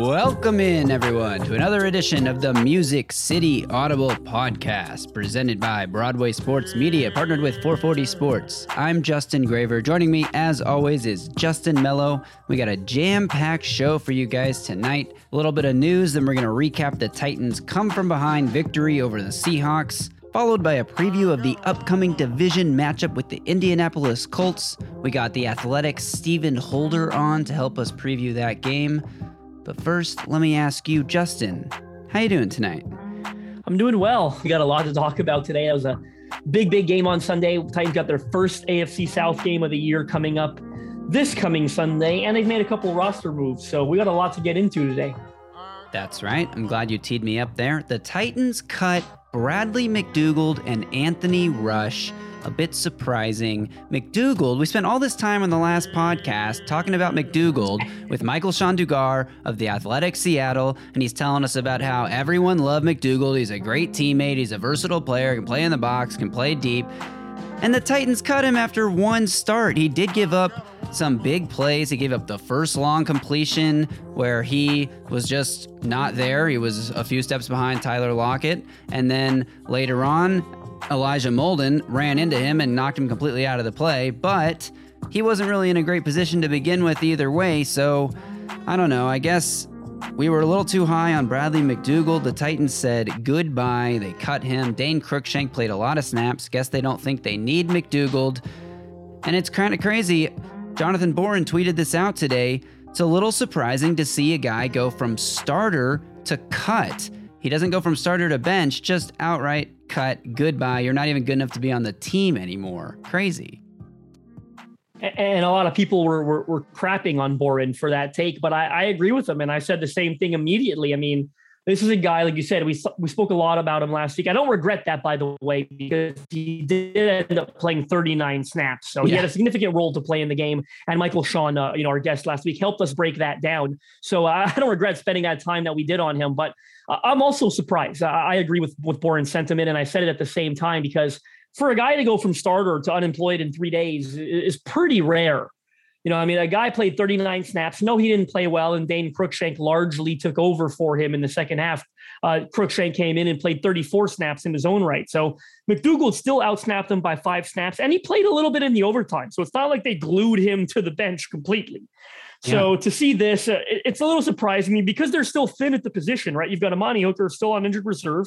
Welcome in, everyone, to another edition of the Music City Audible podcast, presented by Broadway Sports Media, partnered with 440 Sports. I'm Justin Graver. Joining me, as always, is Justin Melo. We got a jam packed show for you guys tonight. A little bit of news, then we're going to recap the Titans' come from behind victory over the Seahawks followed by a preview of the upcoming division matchup with the Indianapolis Colts. We got the Athletics Stephen Holder on to help us preview that game. But first, let me ask you, Justin, how you doing tonight? I'm doing well. We got a lot to talk about today. That was a big, big game on Sunday. Titans got their first AFC South game of the year coming up this coming Sunday, and they've made a couple roster moves. So we got a lot to get into today. That's right. I'm glad you teed me up there. The Titans cut Bradley McDougald and Anthony Rush. A bit surprising. McDougald, we spent all this time on the last podcast talking about McDougald with Michael-Shawn Dugar of the Athletic Seattle, and he's telling us about how everyone loved McDougald. He's a great teammate, he's a versatile player, can play in the box, can play deep. And the Titans cut him after one start. He did give up some big plays. He gave up the first long completion where he was just not there. He was a few steps behind Tyler Lockett. And then later on, Elijah Molden ran into him and knocked him completely out of the play. But he wasn't really in a great position to begin with either way. So I don't know. I guess we were a little too high on Bradley McDougald. The Titans said goodbye. They cut him. Dane Cruikshank played a lot of snaps. Guess they don't think they need McDougald. And it's kind of crazy. Jonathan Boren tweeted this out today. It's a little surprising to see a guy go from starter to cut. He doesn't go from starter to bench, just outright cut, goodbye. You're not even good enough to be on the team anymore. Crazy and a lot of people were, were, were crapping on Boren for that take, but I, I, agree with him, and I said the same thing immediately. I mean, this is a guy, like you said, we we spoke a lot about him last week. I don't regret that, by the way, because he did end up playing 39 snaps, so he had a significant role to play in the game. And Michael-Shawn, uh, you know, our guest last week, helped us break that down. So I don't regret spending that time that we did on him, but I'm also surprised. I, agree with with Boren's sentiment, and I said it at the same time because for a guy to go from starter to unemployed in three days is pretty rare. You know, I mean, a guy played 39 snaps. No, he didn't play well, and Dane Cruikshank largely took over for him in the second half. Uh, Cruikshank came in and played 34 snaps in his own right. So McDougald still outsnapped him by five snaps, and he played a little bit in the overtime. So it's not like they glued him to the bench completely. So yeah. to see this, uh, it, it's a little surprising because they're still thin at the position, right? You've got Amani Hooker still on injured reserve,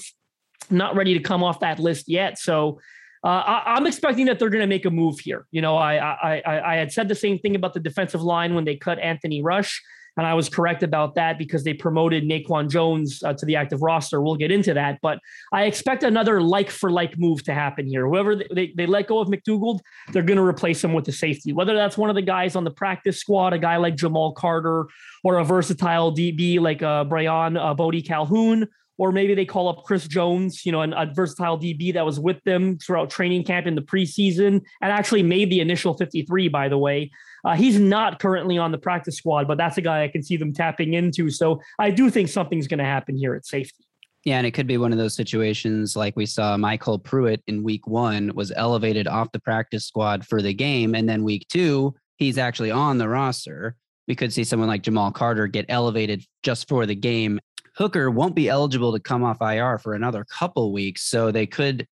not ready to come off that list yet. So uh, I, am expecting that they're going to make a move here. You know, I, I, I I had said the same thing about the defensive line when they cut Anthony Rush, and I was correct about that because they promoted Naquan Jones uh, to the active roster. We'll get into that, but I expect another like for like move to happen here. Whoever they, they, they let go of McDougald, they're going to replace him with a safety. Whether that's one of the guys on the practice squad, a guy like Jamal Carter, or a versatile DB like uh, Brian uh, Boddy-Calhoun or maybe they call up Chris Jones, you know, an, a versatile DB that was with them throughout training camp in the preseason and actually made the initial 53, by the way. Uh, he's not currently on the practice squad, but that's a guy I can see them tapping into. So I do think something's going to happen here at safety. Yeah, and it could be one of those situations like we saw MyCole Pruitt in week one was elevated off the practice squad for the game. And then week two, he's actually on the roster. We could see someone like Jamal Carter get elevated just for the game Hooker won't be eligible to come off IR for another couple weeks, so they could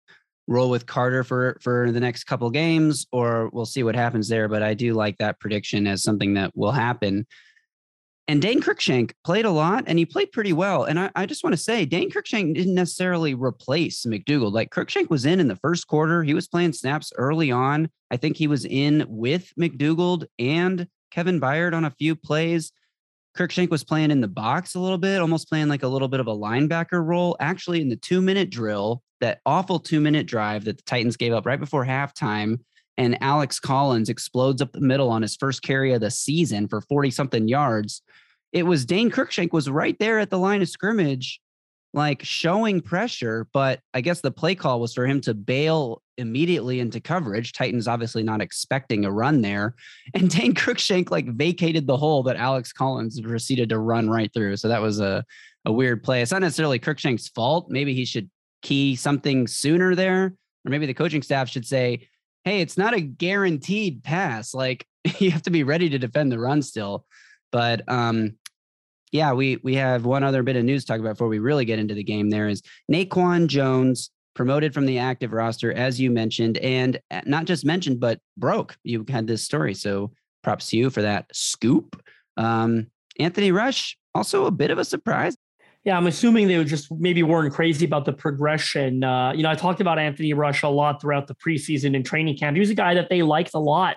roll with Carter for for the next couple games, or we'll see what happens there. But I do like that prediction as something that will happen. And Dane Cruikshank played a lot and he played pretty well. And I, I just want to say, Dane Cruikshank didn't necessarily replace McDougald. Like Cruikshank was in in the first quarter. He was playing snaps early on. I think he was in with McDougald and Kevin Byard on a few plays. Cruikshank was playing in the box a little bit, almost playing like a little bit of a linebacker role. Actually, in the two minute drill, that awful two minute drive that the Titans gave up right before halftime, and Alex Collins explodes up the middle on his first carry of the season for 40 something yards. It was Dane Cruikshank was right there at the line of scrimmage like showing pressure, but I guess the play call was for him to bail immediately into coverage. Titans obviously not expecting a run there. And Dane Cruikshank like vacated the hole that Alex Collins proceeded to run right through. So that was a, a weird play. It's not necessarily Cruikshank's fault. Maybe he should key something sooner there. Or maybe the coaching staff should say, hey, it's not a guaranteed pass. Like you have to be ready to defend the run still. But um, yeah, we we have one other bit of news to talk about before we really get into the game. There is Naquan Jones promoted from the active roster, as you mentioned, and uh, not just mentioned, but broke. You had this story, so props to you for that scoop. Um, Anthony Rush, also a bit of a surprise. Yeah, I'm assuming they were just maybe weren't crazy about the progression. Uh, you know, I talked about Anthony Rush a lot throughout the preseason and training camp. He was a guy that they liked a lot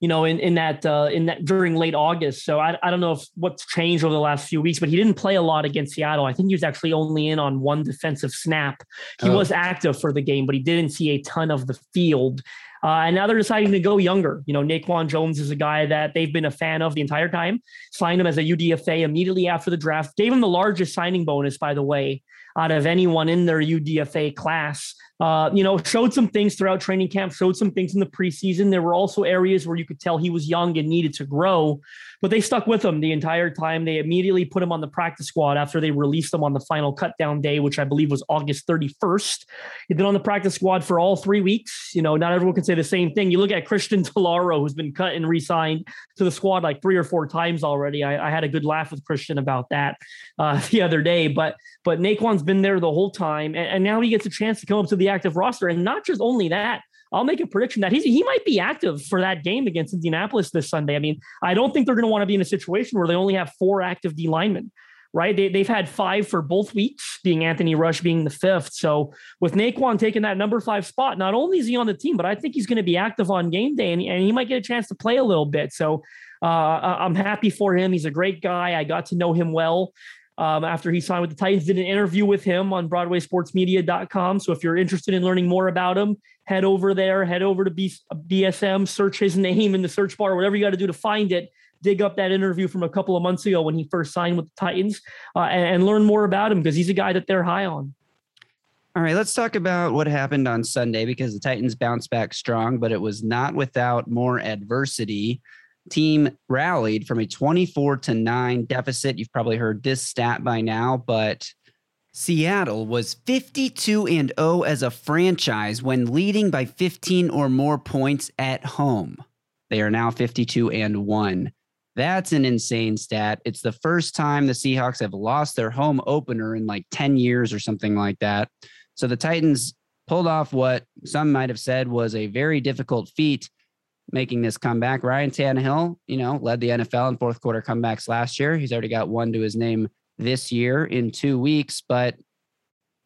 you know, in in that uh, in that during late August. So I, I don't know if what's changed over the last few weeks, but he didn't play a lot against Seattle. I think he was actually only in on one defensive snap. He oh. was active for the game, but he didn't see a ton of the field. Uh, and now they're deciding to go younger. You know, Naquan Jones is a guy that they've been a fan of the entire time. Signed him as a UDFA immediately after the draft. Gave him the largest signing bonus, by the way, out of anyone in their UDFA class. Uh, you know, showed some things throughout training camp, showed some things in the preseason. There were also areas where you could tell he was young and needed to grow, but they stuck with him the entire time. They immediately put him on the practice squad after they released him on the final cutdown day, which I believe was August 31st. He'd been on the practice squad for all three weeks. You know, not everyone can say the same thing. You look at Christian Talaro, who's been cut and re signed to the squad like three or four times already. I, I had a good laugh with Christian about that uh, the other day, but but Naquan's been there the whole time, and, and now he gets a chance to come up to the active roster. And not just only that, I'll make a prediction that he's, he might be active for that game against Indianapolis this Sunday. I mean, I don't think they're going to want to be in a situation where they only have four active D linemen, right? They, they've had five for both weeks, being Anthony Rush being the fifth. So with Naquan taking that number five spot, not only is he on the team, but I think he's going to be active on game day and, and he might get a chance to play a little bit. So uh, I'm happy for him. He's a great guy. I got to know him well um, after he signed with the Titans. Did an interview with him on BroadwaySportsMedia.com. So if you're interested in learning more about him, head over there, head over to B- BSM, search his name in the search bar, whatever you got to do to find it. Dig up that interview from a couple of months ago when he first signed with the Titans uh, and, and learn more about him because he's a guy that they're high on. All right, let's talk about what happened on Sunday because the Titans bounced back strong, but it was not without more adversity team rallied from a 24 to 9 deficit. You've probably heard this stat by now, but Seattle was 52 and 0 as a franchise when leading by 15 or more points at home. They are now 52 and 1. That's an insane stat. It's the first time the Seahawks have lost their home opener in like 10 years or something like that. So the Titans pulled off what some might have said was a very difficult feat making this comeback. Ryan Tannehill, you know, led the NFL in fourth quarter comebacks last year. He's already got one to his name this year in two weeks. But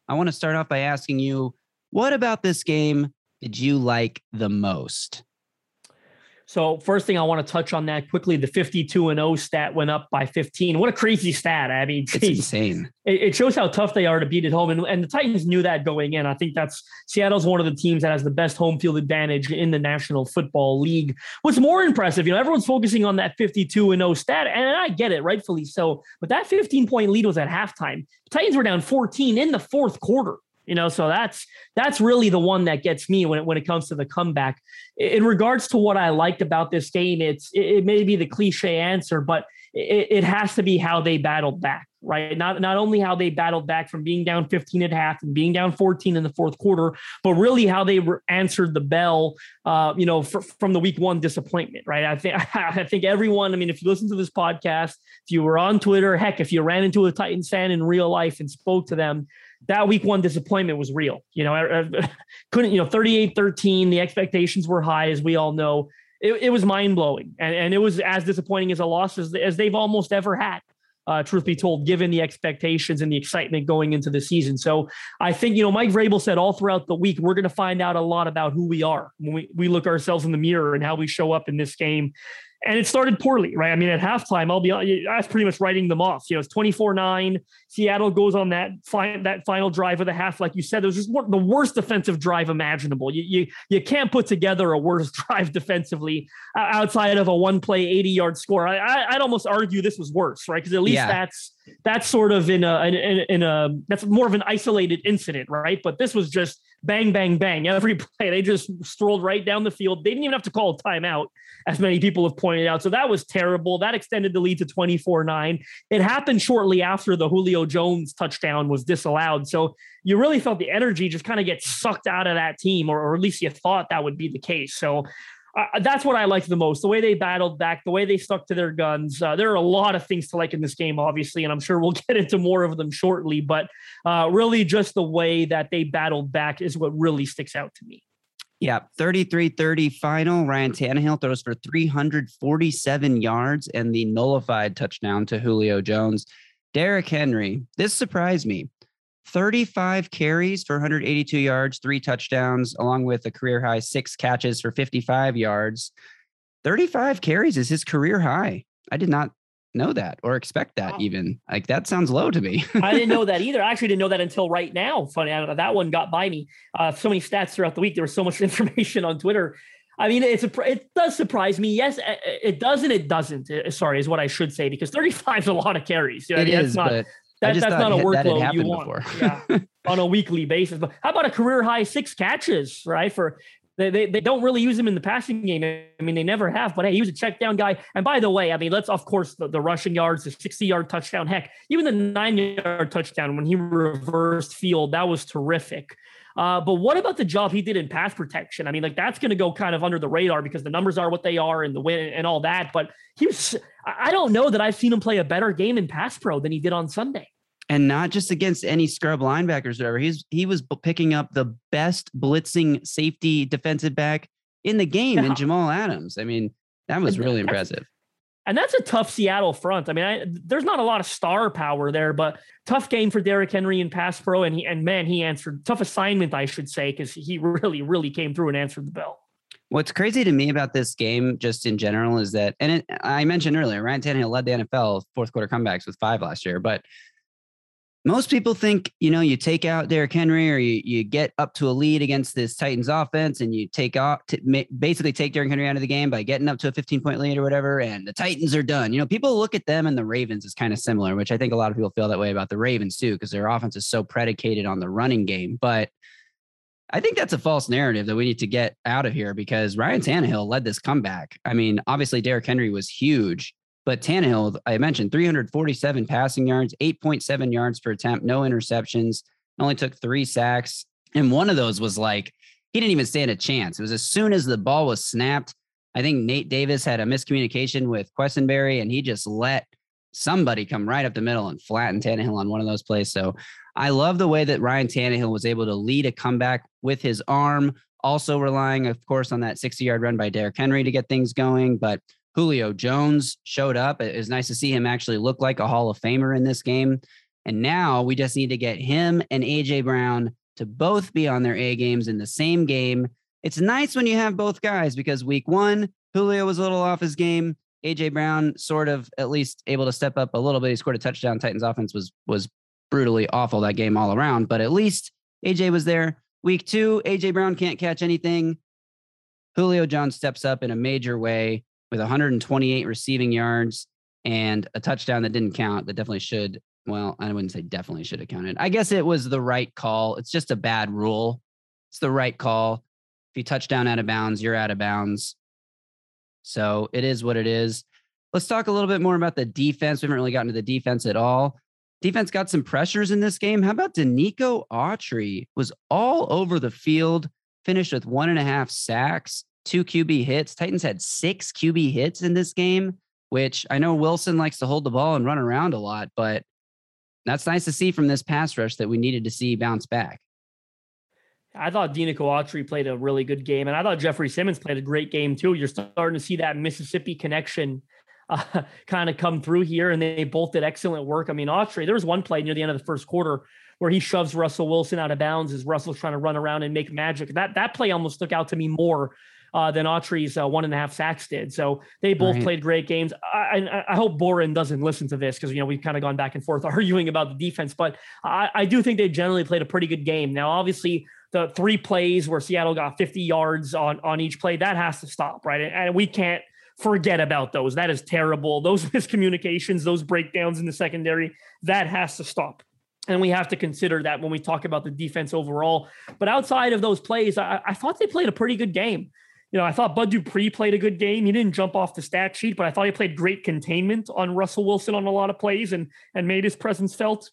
I want to start off by asking you, what about this game did you like the most? So first thing I want to touch on that quickly, the 52 and 0 stat went up by 15. What a crazy stat. I mean, geez, it's insane. It, it, shows how tough they are to beat at home. And, and the Titans knew that going in. I think that's Seattle's one of the teams that has the best home field advantage in the National Football League. What's more impressive, you know, everyone's focusing on that 52 and 0 stat, and I get it, rightfully so. But that 15 point lead was at halftime. The Titans were down 14 in the fourth quarter. You know, so that's that's really the one that gets me when it, when it comes to the comeback. In regards to what I liked about this game, it's it, it may be the cliche answer, but it, it, has to be how they battled back, right? Not not only how they battled back from being down 15 at half and being down 14 in the fourth quarter, but really how they re- answered the bell, uh, you know, from the week one disappointment, right? I think I think everyone. I mean, if you listen to this podcast, if you were on Twitter, heck, if you ran into a Titans fan in real life and spoke to them, that week one disappointment was real. You know, couldn't, you know, 38 13, the expectations were high, as we all know. It, it was mind blowing. And, and it was as disappointing as a loss as, as they've almost ever had. Uh, truth be told, given the expectations and the excitement going into the season. So I think, you know, Mike Vrabel said all throughout the week, we're going to find out a lot about who we are when we, we look ourselves in the mirror and how we show up in this game and it started poorly, right? I mean, at halftime, I'll be I was pretty much writing them off. You know, it's 24-9. Seattle goes on that fi- that final drive of the half, like you said, it was just the worst defensive drive imaginable. You, you you can't put together a worse drive defensively outside of a one play 80 yard score. I, I would almost argue this was worse, right? Because at least yeah. that's that's sort of in a, in, in a that's more of an isolated incident, right? But this was just bang, bang, bang. Every play, they just strolled right down the field. They didn't even have to call a timeout, as many people have pointed out. So that was terrible. That extended the lead to 24 9. It happened shortly after the Julio Jones touchdown was disallowed. So you really felt the energy just kind of get sucked out of that team, or, or at least you thought that would be the case. So uh, that's what I liked the most. The way they battled back, the way they stuck to their guns. Uh, there are a lot of things to like in this game, obviously, and I'm sure we'll get into more of them shortly. But uh, really, just the way that they battled back is what really sticks out to me. Yeah, 33 30 final. Ryan Tannehill throws for 347 yards and the nullified touchdown to Julio Jones. Derrick Henry, this surprised me. 35 carries for 182 yards, three touchdowns, along with a career high six catches for 55 yards. 35 carries is his career high. I did not know that or expect that wow. even. Like that sounds low to me. I didn't know that either. I actually didn't know that until right now. Funny, I don't know that one got by me. Uh, so many stats throughout the week. There was so much information on Twitter. I mean, it's a it does surprise me. Yes, it doesn't. it doesn't. Sorry, is what I should say because 35 is a lot of carries. You know, it is, not, but that, that's not a workload you want yeah, on a weekly basis. But how about a career high six catches, right? For they, they, they don't really use him in the passing game. I mean, they never have, but hey, he was a check down guy. And by the way, I mean, let's, of course, the, the rushing yards, the 60 yard touchdown, heck, even the nine yard touchdown when he reversed field, that was terrific. Uh, but what about the job he did in pass protection? I mean, like that's going to go kind of under the radar because the numbers are what they are and the win and all that. But he was, I don't know that I've seen him play a better game in pass pro than he did on Sunday. And not just against any scrub linebackers, or whatever. He's he was picking up the best blitzing safety defensive back in the game yeah. in Jamal Adams. I mean, that was really impressive. And that's a tough Seattle front. I mean, I, there's not a lot of star power there, but tough game for Derrick Henry in pass pro. And he, and man, he answered tough assignment, I should say, because he really, really came through and answered the bell. What's crazy to me about this game, just in general, is that, and it, I mentioned earlier, Ryan Tannehill led the NFL fourth quarter comebacks with five last year, but most people think, you know, you take out Derrick Henry or you, you get up to a lead against this Titans offense and you take off, basically take Derrick Henry out of the game by getting up to a 15 point lead or whatever, and the Titans are done. You know, people look at them and the Ravens is kind of similar, which I think a lot of people feel that way about the Ravens too, because their offense is so predicated on the running game. But I think that's a false narrative that we need to get out of here because Ryan Tannehill led this comeback. I mean, obviously Derrick Henry was huge, but Tannehill, I mentioned 347 passing yards, 8.7 yards per attempt, no interceptions, only took three sacks. And one of those was like, he didn't even stand a chance. It was as soon as the ball was snapped. I think Nate Davis had a miscommunication with Quessenberry, and he just let somebody come right up the middle and flatten Tannehill on one of those plays. So I love the way that Ryan Tannehill was able to lead a comeback with his arm, also relying, of course, on that 60 yard run by Derrick Henry to get things going. But Julio Jones showed up. It was nice to see him actually look like a Hall of Famer in this game. And now we just need to get him and AJ Brown to both be on their A games in the same game. It's nice when you have both guys because week one, Julio was a little off his game. AJ Brown sort of at least able to step up a little bit. He scored a touchdown. Titans offense was was brutally awful that game all around, but at least AJ was there. Week two, AJ Brown can't catch anything. Julio Jones steps up in a major way with 128 receiving yards and a touchdown that didn't count that definitely should well i wouldn't say definitely should have counted. I guess it was the right call. It's just a bad rule. It's the right call. If you touch down out of bounds you're out of bounds. So it is what it is. Let's talk a little bit more about the defense. We haven't really gotten to the defense at all. Defense got some pressures in this game. How about Denico Autry? Was all over the field finished with one and a half sacks two QB hits. Titans had six QB hits in this game, which I know Wilson likes to hold the ball and run around a lot, but that's nice to see from this pass rush that we needed to see bounce back. I thought Denico Autry played a really good game, and I thought Jeffrey Simmons played a great game too. You're starting to see that Mississippi connection uh, kind of come through here, and they both did excellent work. I mean, Autry, there was one play near the end of the first quarter where he shoves Russell Wilson out of bounds as Russell's trying to run around and make magic. That that play almost stuck out to me more uh, than Autry's uh, one and a half sacks did. So they both right. played great games. I, I, hope Boren doesn't listen to this because you know we've kind of gone back and forth arguing about the defense, but I, I do think they generally played a pretty good game. Now, obviously, the three plays where Seattle got 50 yards on on each play that has to stop, right? And, and we can't forget about those. That is terrible. Those miscommunications, those breakdowns in the secondary, that has to stop. And we have to consider that when we talk about the defense overall. But outside of those plays, I, I thought they played a pretty good game. You know, I thought Bud Dupree played a good game. He didn't jump off the stat sheet, but I thought he played great containment on Russell Wilson on a lot of plays and and made his presence felt.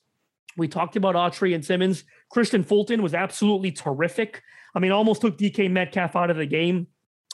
We talked about Autry and Simmons. Kristian Fulton was absolutely terrific. I mean, almost took DK Metcalf out of the game.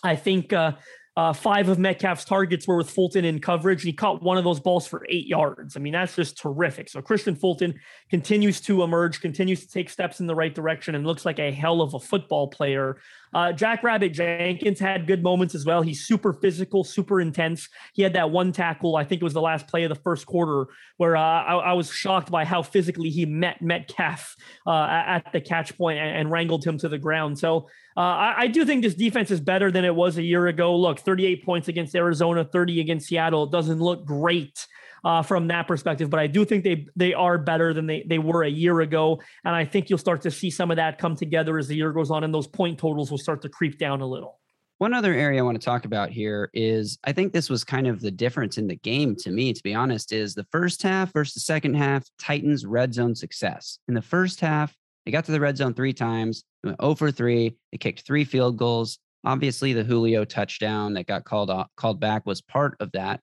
I think uh, uh, five of Metcalf's targets were with Fulton in coverage. He caught one of those balls for eight yards. I mean, that's just terrific. So Kristian Fulton continues to emerge, continues to take steps in the right direction, and looks like a hell of a football player. Uh, Jackrabbit Jenkins had good moments as well. He's super physical, super intense. He had that one tackle, I think it was the last play of the first quarter, where uh, I, I, was shocked by how physically he met Metcalf uh, at the catch point and, and, wrangled him to the ground. So uh, I, I, do think this defense is better than it was a year ago. Look, 38 points against Arizona, 30 against Seattle. It doesn't look great uh, from that perspective. But I do think they they are better than they they were a year ago, and I think you'll start to see some of that come together as the year goes on, and those point totals will start to creep down a little. One other area I want to talk about here is I think this was kind of the difference in the game to me, to be honest, is the first half versus the second half, Titans red zone success. In the first half, they got to the red zone three times, went 0 for 3. They kicked three field goals. Obviously, the Julio touchdown that got called off, called back was part of that.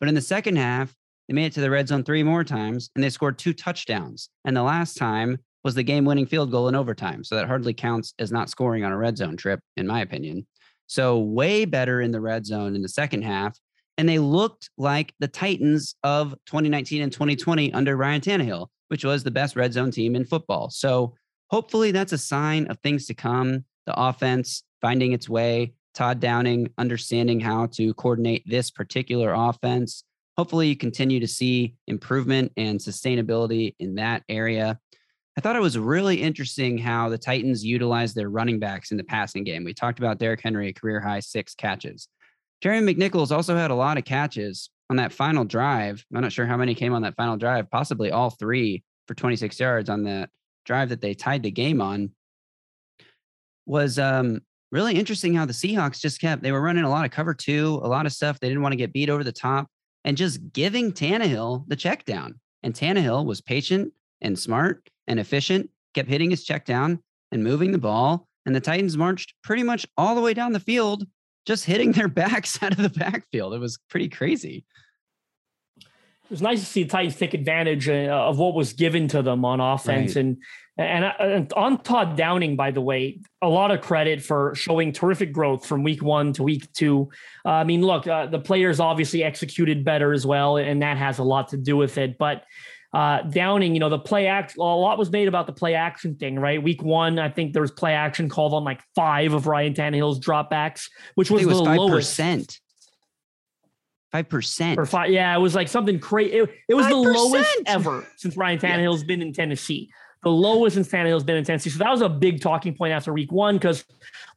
But in the second half, they made it to the red zone three more times and they scored two touchdowns. And the last time was the game winning field goal in overtime. So that hardly counts as not scoring on a red zone trip, in my opinion. So way better in the red zone in the second half. And they looked like the Titans of 2019 and 2020 under Ryan Tannehill, which was the best red zone team in football. So hopefully that's a sign of things to come. The offense finding its way, Todd Downing understanding how to coordinate this particular offense hopefully you continue to see improvement and sustainability in that area. I thought it was really interesting how the Titans utilized their running backs in the passing game. We talked about Derrick Henry, a career high six catches. Jerry McNichols also had a lot of catches on that final drive. I'm not sure how many came on that final drive, possibly all three for 26 yards on that drive that they tied the game on. Was um, really interesting how the Seahawks just kept, they were running a lot of cover two, a lot of stuff. They didn't want to get beat over the top and just giving Tannehill the check down. And Tannehill was patient and smart and efficient, kept hitting his check down and moving the ball. And the Titans marched pretty much all the way down the field, just hitting their backs out of the backfield. It was pretty crazy. It was nice to see the Titans take advantage uh, of what was given to them on offense. Right. And and, uh, and, on Todd Downing, by the way, a lot of credit for showing terrific growth from week one to week two. Uh, I mean, look, uh, the players obviously executed better as well, and that has a lot to do with it. But uh, Downing, you know, the play act, a lot was made about the play action thing, right? Week one, I think there was play action called on like five of Ryan Tannehill's dropbacks, which was, was the 5%. lowest. Five percent or five. Yeah, it was like something crazy. It, it, was 5%. the lowest ever since Ryan Tannehill's yeah. been in Tennessee the lowest in Tannehill's been in Tennessee. So that was a big talking point after week one because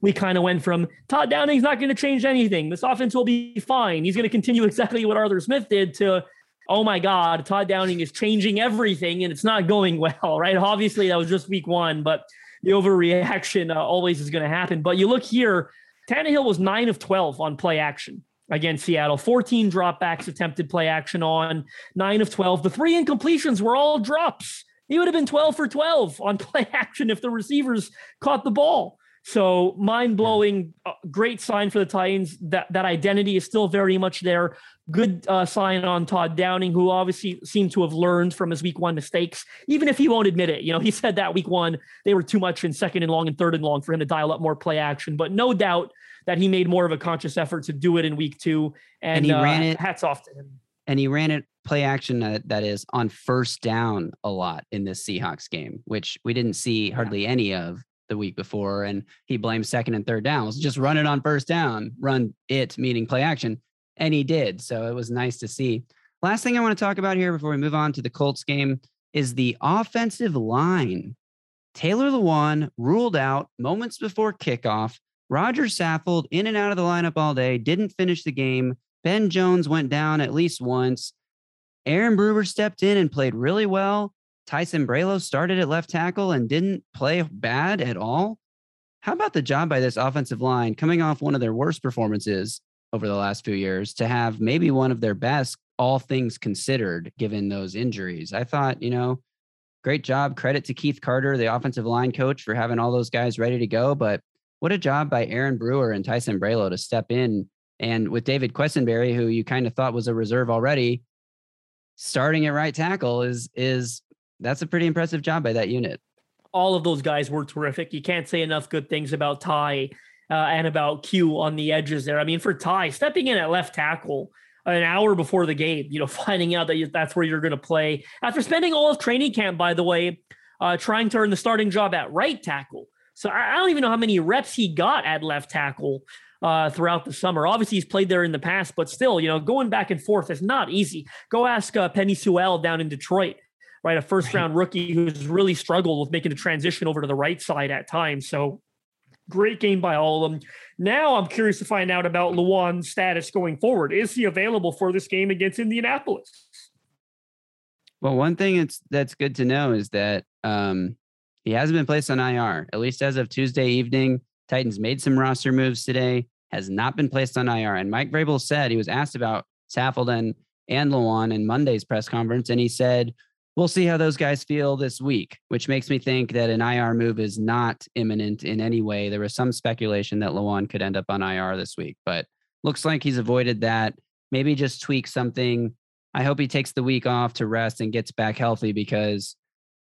we kind of went from Todd Downing's not going to change anything. This offense will be fine. He's going to continue exactly what Arthur Smith did to, oh my God, Todd Downing is changing everything and it's not going well, right? Obviously, that was just week one, but the overreaction uh, always is going to happen. But you look here, Tannehill was nine of 12 on play action against Seattle. 14 dropbacks attempted play action on, nine of 12. The three incompletions were all drops. He would have been 12 for 12 on play action if the receivers caught the ball. So mind blowing, uh, great sign for the Titans. That that identity is still very much there. Good uh, sign on Todd Downing, who obviously seemed to have learned from his week one mistakes, even if he won't admit it. You know, he said that week one they were too much in second and long and third and long for him to dial up more play action. But no doubt that he made more of a conscious effort to do it in week two. And, and he uh, ran it. Hats off to him. And he ran it play action that, that is on first down a lot in this Seahawks game, which we didn't see hardly any of the week before. And he blamed second and third downs. Just run it on first down, run it, meaning play action. And he did. So it was nice to see. Last thing I want to talk about here before we move on to the Colts game is the offensive line. Taylor Lewan ruled out moments before kickoff. Roger Saffold in and out of the lineup all day, didn't finish the game. Ben Jones went down at least once. Aaron Brewer stepped in and played really well. Tyson Sambrailo started at left tackle and didn't play bad at all. How about the job by this offensive line coming off one of their worst performances over the last few years to have maybe one of their best, all things considered, given those injuries. I thought, you know, great job. Credit to Keith Carter, the offensive line coach, for having all those guys ready to go. But what a job by Aaron Brewer and Tyson Braylow to step in. And with David Quessenberry, who you kind of thought was a reserve already, starting at right tackle is is that's a pretty impressive job by that unit. All of those guys were terrific. You can't say enough good things about Ty uh, and about Q on the edges there. I mean, for Ty stepping in at left tackle an hour before the game, you know, finding out that you, that's where you're going to play after spending all of training camp, by the way, uh, trying to earn the starting job at right tackle. So I, I don't even know how many reps he got at left tackle uh, throughout the summer. Obviously, he's played there in the past, but still, you know, going back and forth is not easy. Go ask uh, Penei Sewell down in Detroit, right? A first round rookie who's really struggled with making the transition over to the right side at times. So great game by all of them. Now I'm curious to find out about Lewan's status going forward. Is he available for this game against Indianapolis? Well, one thing it's that's good to know is that um, he hasn't been placed on IR, at least as of Tuesday evening. Titans made some roster moves today, has not been placed on IR. And Mike Vrabel said he was asked about Saffold and, Lewan in Monday's press conference, and he said, We'll see how those guys feel this week, which makes me think that an IR move is not imminent in any way. There was some speculation that Lewan could end up on IR this week, but looks like he's avoided that. Maybe just tweak something. I hope he takes the week off to rest and gets back healthy because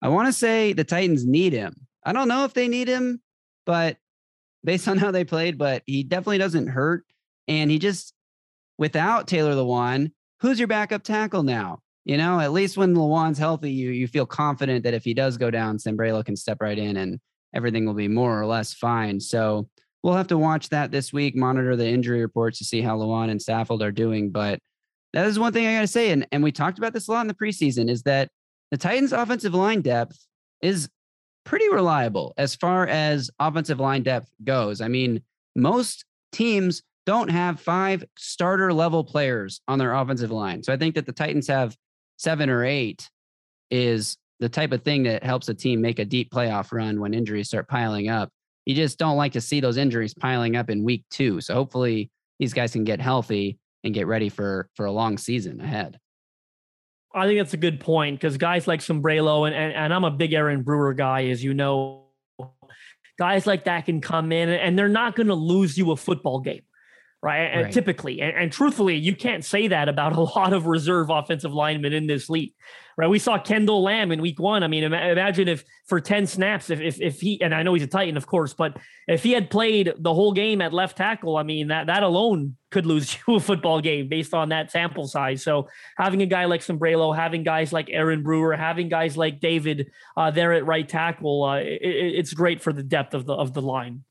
I want to say the Titans need him. I don't know if they need him, but based on how they played, but he definitely doesn't hurt. And he just, without Taylor Lewan, who's your backup tackle now? You know, at least when Lewan's healthy, you you feel confident that if he does go down, Sambrailo can step right in and everything will be more or less fine. So we'll have to watch that this week, monitor the injury reports to see how Lewan and Saffold are doing. But that is one thing I got to say. And, and we talked about this a lot in the preseason is that the Titans' offensive line depth is pretty reliable as far as offensive line depth goes. I mean, most teams don't have five starter level players on their offensive line. So I think that the Titans have seven or eight is the type of thing that helps a team make a deep playoff run when injuries start piling up. You just don't like to see those injuries piling up in week two. So hopefully these guys can get healthy and get ready for for a long season ahead. I think that's a good point because guys like Sambrailo and, and and I'm a big Aaron Brewer guy, as you know. Guys like that can come in and they're not going to lose you a football game, right? And Right. typically, and, and truthfully, you can't say that about a lot of reserve offensive linemen in this league, right? We saw Kendall Lamb in week one. I mean, imagine if for 10 snaps, if, if, if he, and I know he's a Titan, of course, but if he had played the whole game at left tackle, I mean, that, that alone could lose you a football game based on that sample size. So having a guy like Sambrailo, having guys like Aaron Brewer, having guys like David uh, there at right tackle, uh, it, it- it's great for the depth of the, of the line.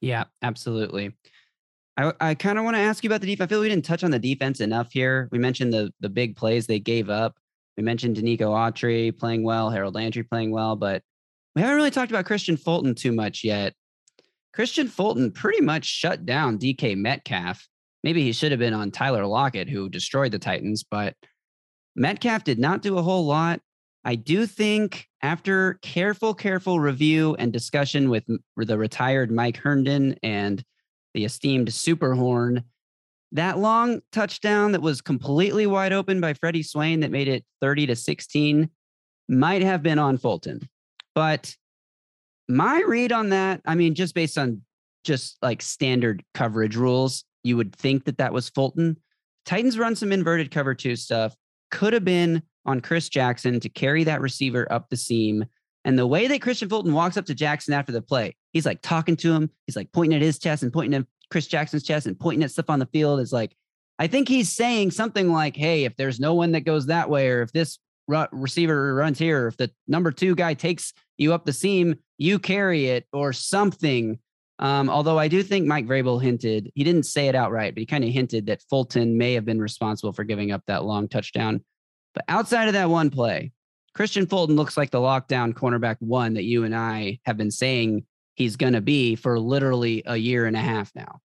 Yeah, absolutely. I, I kind of want to ask you about the defense. I feel we didn't touch on the defense enough here. We mentioned the the big plays they gave up. We mentioned Denico Autry playing well, Harold Landry playing well, but we haven't really talked about Kristian Fulton too much yet. Kristian Fulton pretty much shut down DK Metcalf. Maybe he should have been on Tyler Lockett, who destroyed the Titans, but Metcalf did not do a whole lot. I do think after careful, careful review and discussion with the retired Mike Herndon and the esteemed Superhorn, that long touchdown that was completely wide open by Freddie Swain that made it 30 to 16 might have been on Fulton. But my read on that, I mean, just based on just like standard coverage rules, you would think that that was Fulton. Titans run some inverted cover two stuff. Could have been on Chris Jackson to carry that receiver up the seam. And the way that Kristian Fulton walks up to Jackson after the play, he's like talking to him. He's like pointing at his chest and pointing at Chris Jackson's chest and pointing at stuff on the field. Is like, I think he's saying something like, hey, if there's no one that goes that way, or if this receiver runs here, or if the number two guy takes you up the seam, you carry it or something. Um, although I do think Mike Vrabel hinted, he didn't say it outright, but he kind of hinted that Fulton may have been responsible for giving up that long touchdown. But outside of that one play, Kristian Fulton looks like the lockdown cornerback one that you and I have been saying he's going to be for literally a year and a half now.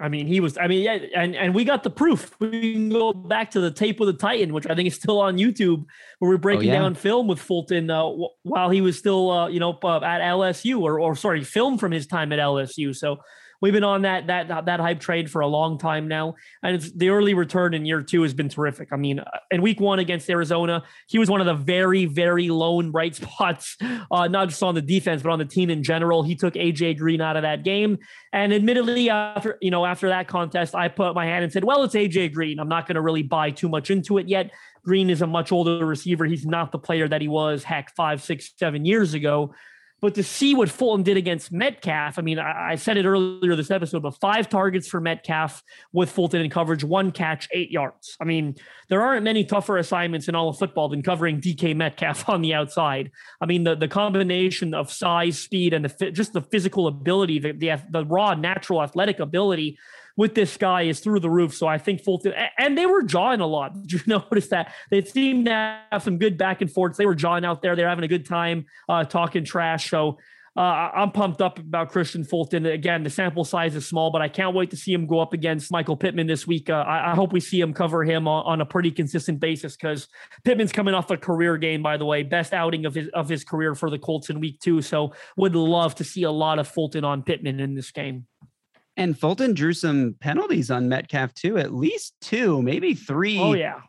I mean, he was. I mean, yeah, and and we got the proof. We can go back to the tape with the Titan, which I think is still on YouTube, where we're breaking yeah? down film with Fulton uh, w- while he was still, uh, you know, uh, at LSU, or or sorry, film from his time at LSU. So we've been on that that that hype trade for a long time now, and the early return in year two has been terrific. I mean, uh, in week one against Arizona, he was one of the very very lone bright spots, uh, not just on the defense but on the team in general. He took AJ Green out of that game, and admittedly, after you know after that contest, I put my hand and said, "Well, it's AJ Green. I'm not going to really buy too much into it yet." Green is a much older receiver. He's not the player that he was, heck, five, six, seven years ago. But to see what Fulton did against Metcalf, I mean, I, I, said it earlier this episode, but five targets for Metcalf with Fulton in coverage, one catch, eight yards. I mean, there aren't many tougher assignments in all of football than covering DK Metcalf on the outside. I mean, the, the combination of size, speed, and the just the physical ability, the, the, the raw natural athletic ability with this guy is through the roof. So I think Fulton and they were jawing a lot. Did you notice that they seemed to have some good back and forths? They were jawing out there. They're having a good time uh, talking trash. So uh, I'm pumped up about Kristian Fulton. Again, the sample size is small, but I can't wait to see him go up against Michael Pittman this week. Uh, I, I, hope we see him cover him on, on a pretty consistent basis because Pittman's coming off a career game, by the way, best outing of his of his career for the Colts in week two. So would love to see a lot of Fulton on Pittman in this game. And Fulton drew some penalties on Metcalf too, at least two, maybe three. Oh yeah,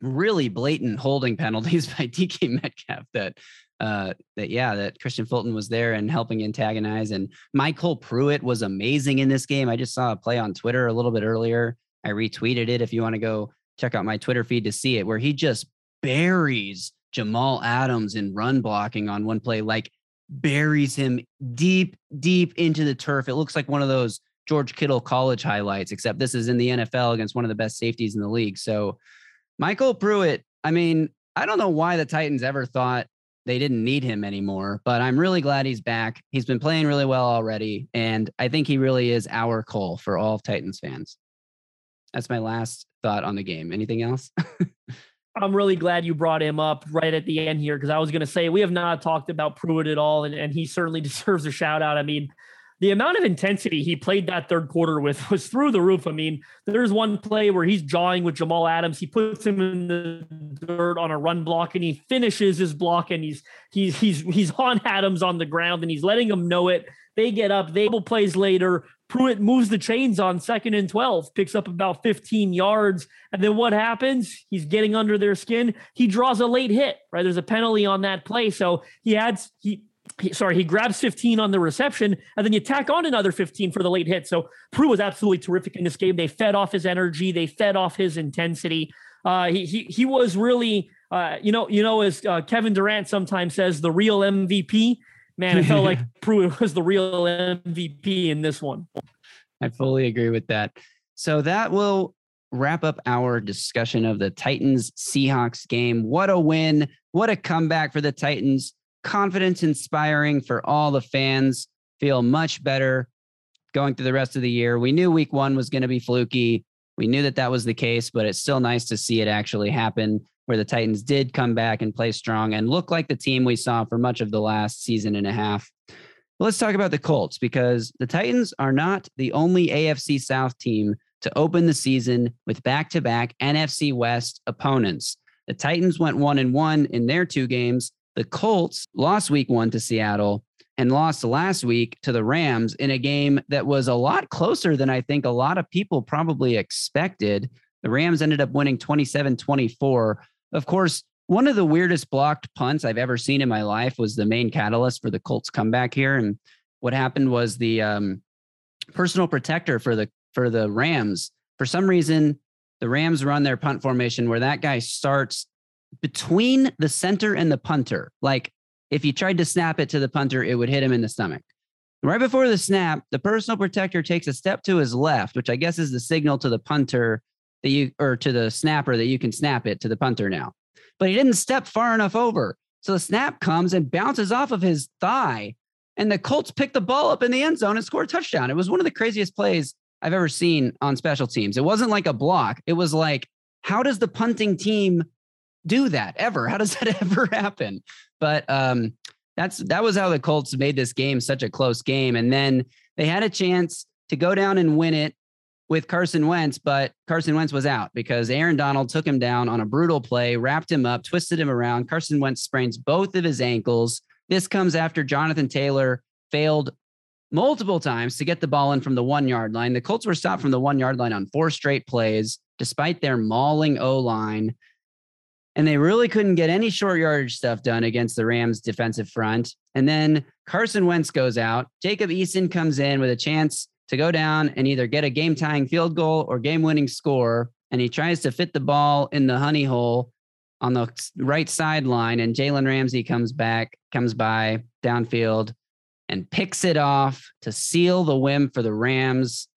really blatant holding penalties by DK Metcalf. That uh, that yeah, that Kristian Fulton was there and helping antagonize. And MyCole Pruitt was amazing in this game. I just saw a play on Twitter a little bit earlier. I retweeted it. If you want to go check out my Twitter feed to see it, where he just buries Jamal Adams in run blocking on one play, like buries him deep, deep into the turf. It looks like one of those George Kittle college highlights, except this is in the NFL against one of the best safeties in the league. So MyCole Pruitt, I mean, I don't know why the Titans ever thought they didn't need him anymore, but I'm really glad he's back. He's been playing really well already. And I think he really is our Cole for all Titans fans. That's my last thought on the game. Anything else? I'm really glad you brought him up right at the end here because I was going to say we have not talked about Pruitt at all, and, and he certainly deserves a shout out. I mean, the amount of intensity he played that third quarter with was through the roof. I mean, there's one play where he's jawing with Jamal Adams. He puts him in the dirt on a run block and he finishes his block and he's he's he's he's on Adams on the ground and he's letting him know it. They get up, they double plays later. Pruitt moves the chains on second and 12, picks up about 15 yards. And then what happens? He's getting under their skin. He draws a late hit, right? There's a penalty on that play. So he adds, he he, sorry, he grabs 15 on the reception, and then you tack on another 15 for the late hit. So Prue was absolutely terrific in this game. They fed off his energy, they fed off his intensity. Uh, he, he he was really, uh, you know, you know, as uh, Kevin Durant sometimes says, the real MVP. Man, it felt like Prue was the real MVP in this one. I fully agree with that. So that will wrap up our discussion of the Titans Seahawks game. What a win! What a comeback for the Titans confidence inspiring for all the fans. Feel much better going through the rest of the year. We knew week one was going to be fluky. We knew that that was the case, but it's still nice to see it actually happen where the Titans did come back and play strong and look like the team we saw for much of the last season and a half. let's talk about the Colts because the Titans are not the only AFC South team to open the season with back to back NFC West opponents. The Titans went one and one in their two games, the Colts lost week one to Seattle and lost last week to the Rams in a game that was a lot closer than I think a lot of people probably expected. The Rams ended up winning 27 24. Of course, one of the weirdest blocked punts I've ever seen in my life was the main catalyst for the Colts comeback here. And what happened was the um, personal protector for the for the Rams. For some reason, the Rams run their punt formation where that guy starts between the center and the punter. Like if he tried to snap it to the punter, it would hit him in the stomach. Right before the snap, the personal protector takes a step to his left, which I guess is the signal to the punter that you or to the snapper that you can snap it to the punter now. But he didn't step far enough over. So the snap comes and bounces off of his thigh. And the Colts pick the ball up in the end zone and score a touchdown. It was one of the craziest plays I've ever seen on special teams. It wasn't like a block. It was like, how does the punting team do that ever. How does that ever happen? But um, that's that was how the Colts made this game such a close game. And then they had a chance to go down and win it with Carson Wentz, but Carson Wentz was out because Aaron Donald took him down on a brutal play, wrapped him up, twisted him around. Carson Wentz sprains both of his ankles. This comes after Jonathan Taylor failed multiple times to get the ball in from the one yard line. The Colts were stopped from the one yard line on four straight plays, despite their mauling O line. And they really couldn't get any short yardage stuff done against the Rams defensive front. And then Carson Wentz goes out. Jacob Eason comes in with a chance to go down and either get a game tying field goal or game winning score. And he tries to fit the ball in the honey hole on the right sideline. And Jalen Ramsey comes back, comes by downfield and picks it off to seal the win for the Rams.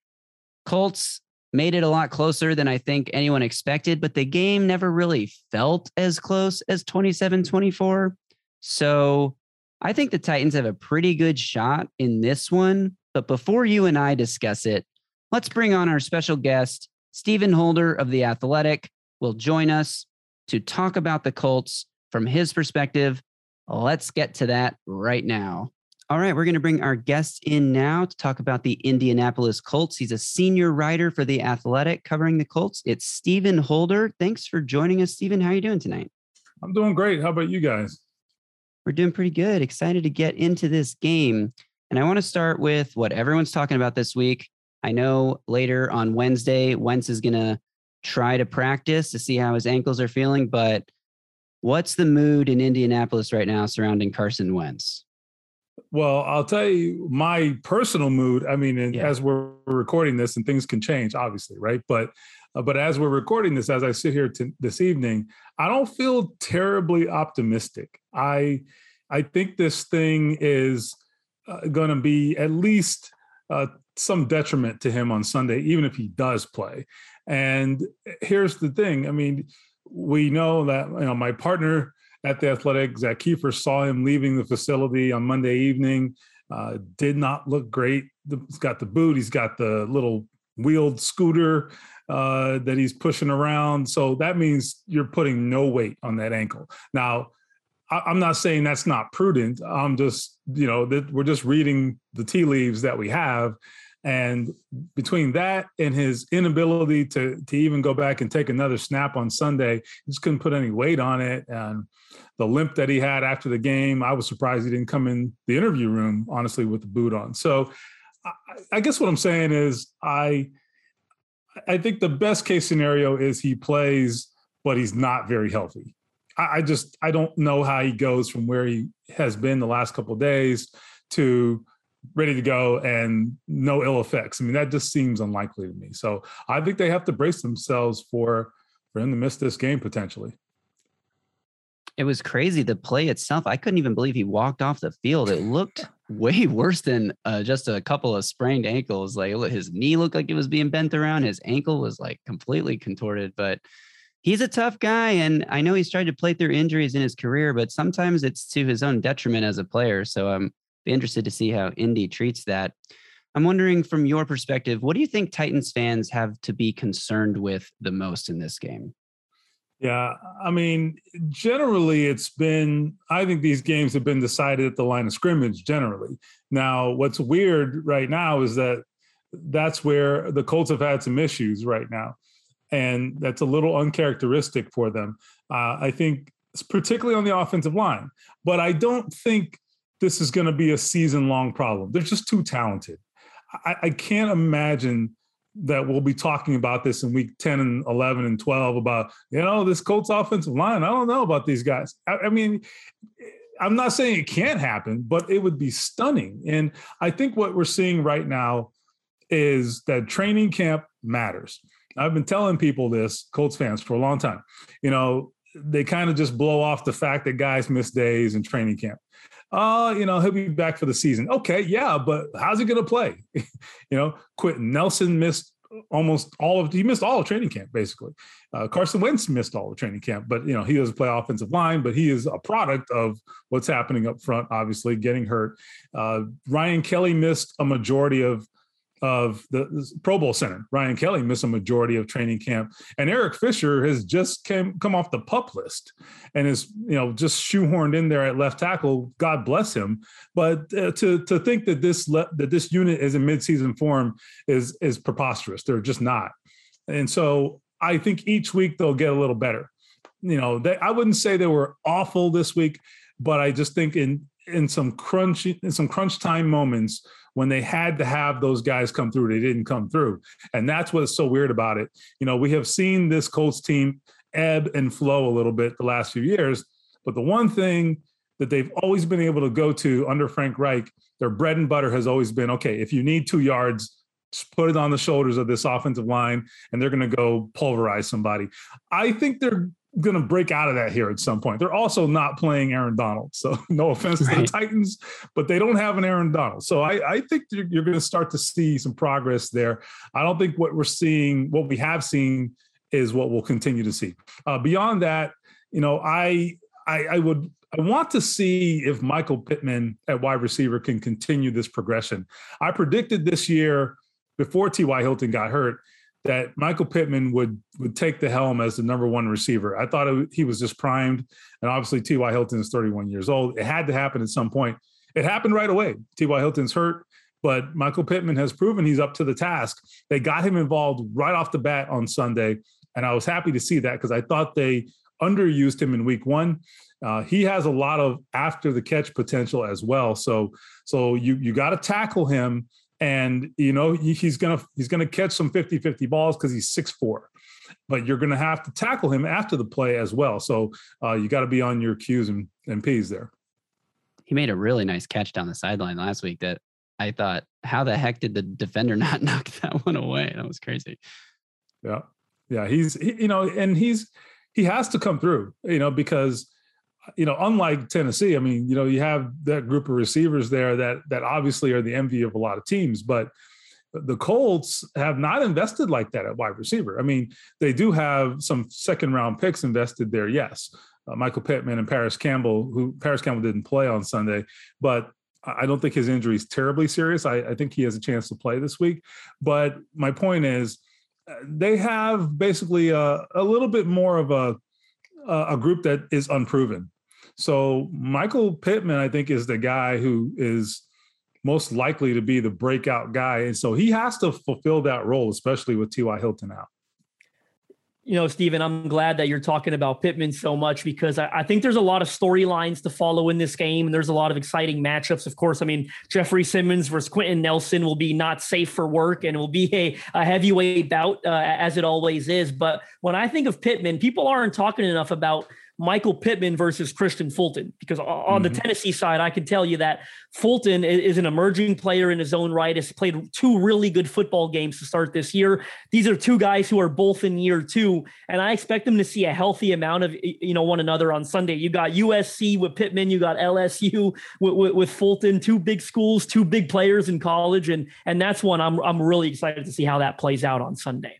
Colts made it a lot closer than I think anyone expected, but the game never really felt as close as 27 24. So I think the Titans have a pretty good shot in this one. But before you and I discuss it, let's bring on our special guest, Stephen Holder of The Athletic, will join us to talk about the Colts from his perspective. Let's get to that right now. All right, we're going to bring our guest in now to talk about the Indianapolis Colts. He's a senior writer for The Athletic covering the Colts. It's Stephen Holder. Thanks for joining us, Stephen. How are you doing tonight? I'm doing great. How about you guys? We're doing pretty good. Excited to get into this game. And I want to start with what everyone's talking about this week. I know later on Wednesday, Wentz is going to try to practice to see how his ankles are feeling. But what's the mood in Indianapolis right now surrounding Carson Wentz? Well, I'll tell you my personal mood. I mean, yeah. as we're recording this, and things can change, obviously, right? But uh, but as we're recording this, as I sit here to, this evening, I don't feel terribly optimistic. I I think this thing is uh, going to be at least uh, some detriment to him on Sunday, even if he does play. And here's the thing: I mean, we know that you know my partner at the Athletic. Zak Keefer saw him leaving the facility on Monday evening. Uh, did not look great. He's got the boot. He's got the little wheeled scooter uh, that he's pushing around. So that means you're putting no weight on that ankle. Now, I, am not saying that's not prudent. I'm just, you know, that we're just reading the tea leaves that we have. And between that and his inability to to even go back and take another snap on Sunday, he just couldn't put any weight on it. And the limp that he had after the game, I was surprised he didn't come in the interview room, honestly, with the boot on. So I, I guess what I'm saying is I I think the best case scenario is he plays, but he's not very healthy. I, I just I don't know how he goes from where he has been the last couple days to ready to go and no ill effects. I mean, that just seems unlikely to me. So I think they have to brace themselves for for him to miss this game potentially. It was crazy. The play itself, I couldn't even believe he walked off the field. It looked way worse than uh, just a couple of sprained ankles. Like his knee looked like it was being bent around. His ankle was like completely contorted. But he's a tough guy, and I know he's tried to play through injuries in his career, but sometimes it's to his own detriment as a player. So I'm be interested to see how Indy treats that. I'm wondering, from your perspective, what do you think Titans fans have to be concerned with the most in this game? Yeah, I mean, generally it's been, I think these games have been decided at the line of scrimmage generally. Now, what's weird right now is that that's where the Colts have had some issues right now. And that's a little uncharacteristic for them. Uh, I think, particularly on the offensive line. But I don't think this is going to be a season long problem. They're just too talented. I, I can't imagine that we'll be talking about this in week 10 and 11 and 12 about, you know, this Colts offensive line. I don't know about these guys. I, I mean, I'm not saying it can't happen, but it would be stunning. And I think what we're seeing right now is that training camp matters. I've been telling people this, Colts fans, for a long time. You know, they kind of just blow off the fact that guys miss days in training camp oh, you know, he'll be back for the season. Okay, yeah, but how's he going to play? you know, Quenton Nelson missed almost all of he missed all of training camp basically. Uh, Carson Wentz missed all of training camp, but you know he doesn't play offensive line, but he is a product of what's happening up front. Obviously, getting hurt. Uh, Ryan Kelly missed a majority of of the Pro Bowl center. Ryan Kelly missed a majority of training camp, and Eric Fisher has just came come off the pup list and is you know just shoehorned in there at left tackle. God bless him. But uh, to to think that this le- that this unit is in midseason form is is preposterous. They're just not. And so I think each week they'll get a little better. You know, they, I wouldn't say they were awful this week, but I just think in in some crunch in some crunch time moments when they had to have those guys come through, they didn't come through, and that's what's so weird about it. You know, we have seen this Colts team ebb and flow a little bit the last few years, but the one thing that they've always been able to go to under Frank Reich, their bread and butter has always been okay. If you need two yards, put it on the shoulders of this offensive line, and they're going to go pulverize somebody. I think they're going to break out of that here at some point. They're also not playing Aaron Donald. So no offense right. to the Titans, but they don't have an Aaron Donald. So I, I think you're, you're going to start to see some progress there. I don't think what we're seeing, what we have seen is what we'll continue to see. Uh, beyond that, you know, I, I, I would I want to see if Michael Pittman at wide receiver can continue this progression. I predicted this year before T.Y. Hilton got hurt that Michael Pittman would would take the helm as the number one receiver. I thought it, he was just primed, and obviously T.Y. Hilton is 31 years old. It had to happen at some point. It happened right away. T.Y. Hilton's hurt, but Michael Pittman has proven he's up to the task. They got him involved right off the bat on Sunday, and I was happy to see that because I thought they underused him in Week One. Uh, he has a lot of after the catch potential as well. So so you you got to tackle him and you know he's gonna he's gonna catch some 50 50 balls because he's six four. But you're gonna have to tackle him after the play as well. So uh, you got to be on your q's and, and p's there. He made a really nice catch down the sideline last week that i thought how the heck did the defender not knock that one away? That was crazy. Yeah. Yeah he's he, you know and he's he has to come through you know because you know, unlike Tennessee, I mean, you know, you have that group of receivers there that that obviously are the envy of a lot of teams, but the Colts have not invested like that at wide receiver. I mean, they do have some second round picks invested there, yes. Uh, Michael Pittman and Parris Campbell, who Parris Campbell didn't play on Sunday, but I don't think his injury is terribly serious. I, I think he has a chance to play this week. But my point is, uh, they have basically a, a little bit more of a a group that is unproven. So Michael Pittman, I think, is the guy who is most likely to be the breakout guy. And so he has to fulfill that role, especially with T.Y. Hilton out. You know, Stephen, I'm glad that you're talking about Pittman so much because I, I think there's a lot of storylines to follow in this game. And there's a lot of exciting matchups. Of course, I mean, Jeffrey Simmons versus Quenton Nelson will be not safe for work and will be a, a heavyweight bout, uh, as it always is. But when I think of Pittman, people aren't talking enough about Michael Pittman versus Kristian Fulton. Because on mm-hmm. the Tennessee side, I can tell you that Fulton is an emerging player in his own right. Has played two really good football games to start this year. These are two guys who are both in year two, and I expect them to see a healthy amount of you know one another on Sunday. You got USC with Pittman, you got LSU with, with, with Fulton, two big schools, two big players in college, and and that's one I'm I'm really excited to see how that plays out on Sunday.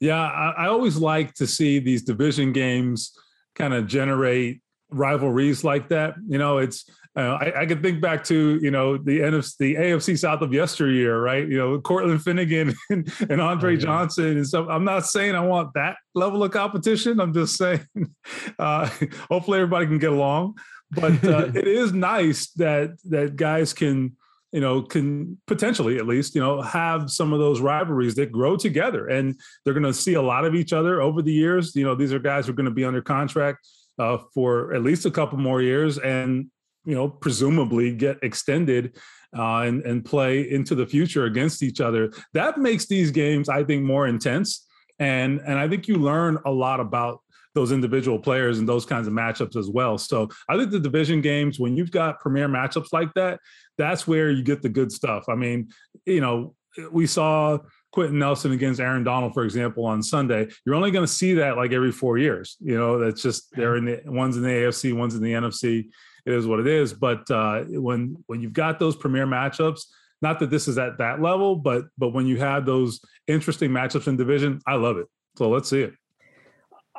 Yeah, I, I always like to see these division games kind of generate rivalries like that. You know, it's uh, I, I can think back to you know the NFC, the AFC South of yesteryear, right? You know, Cortland Finnegan and, and Andre oh, yeah. Johnson and stuff. I'm not saying I want that level of competition. I'm just saying, uh, hopefully everybody can get along. But uh, it is nice that that guys can you know, can potentially at least, you know, have some of those rivalries that grow together. And they're going to see a lot of each other over the years. You know, these are guys who are going to be under contract uh, for at least a couple more years and, you know, presumably get extended uh, and, and play into the future against each other. That makes these games, I think, more intense. And, and I think you learn a lot about those individual players and those kinds of matchups as well. So I think the division games, when you've got premier matchups like that, that's where you get the good stuff. I mean, you know, we saw Quenton Nelson against Aaron Donald, for example, on Sunday. You're only going to see that like every four years. You know, that's just they're in the one's in the AFC, one's in the NFC. It is what it is. But uh, when when you've got those premier matchups, not that this is at that level, but but when you have those interesting matchups in division, I love it. So let's see it.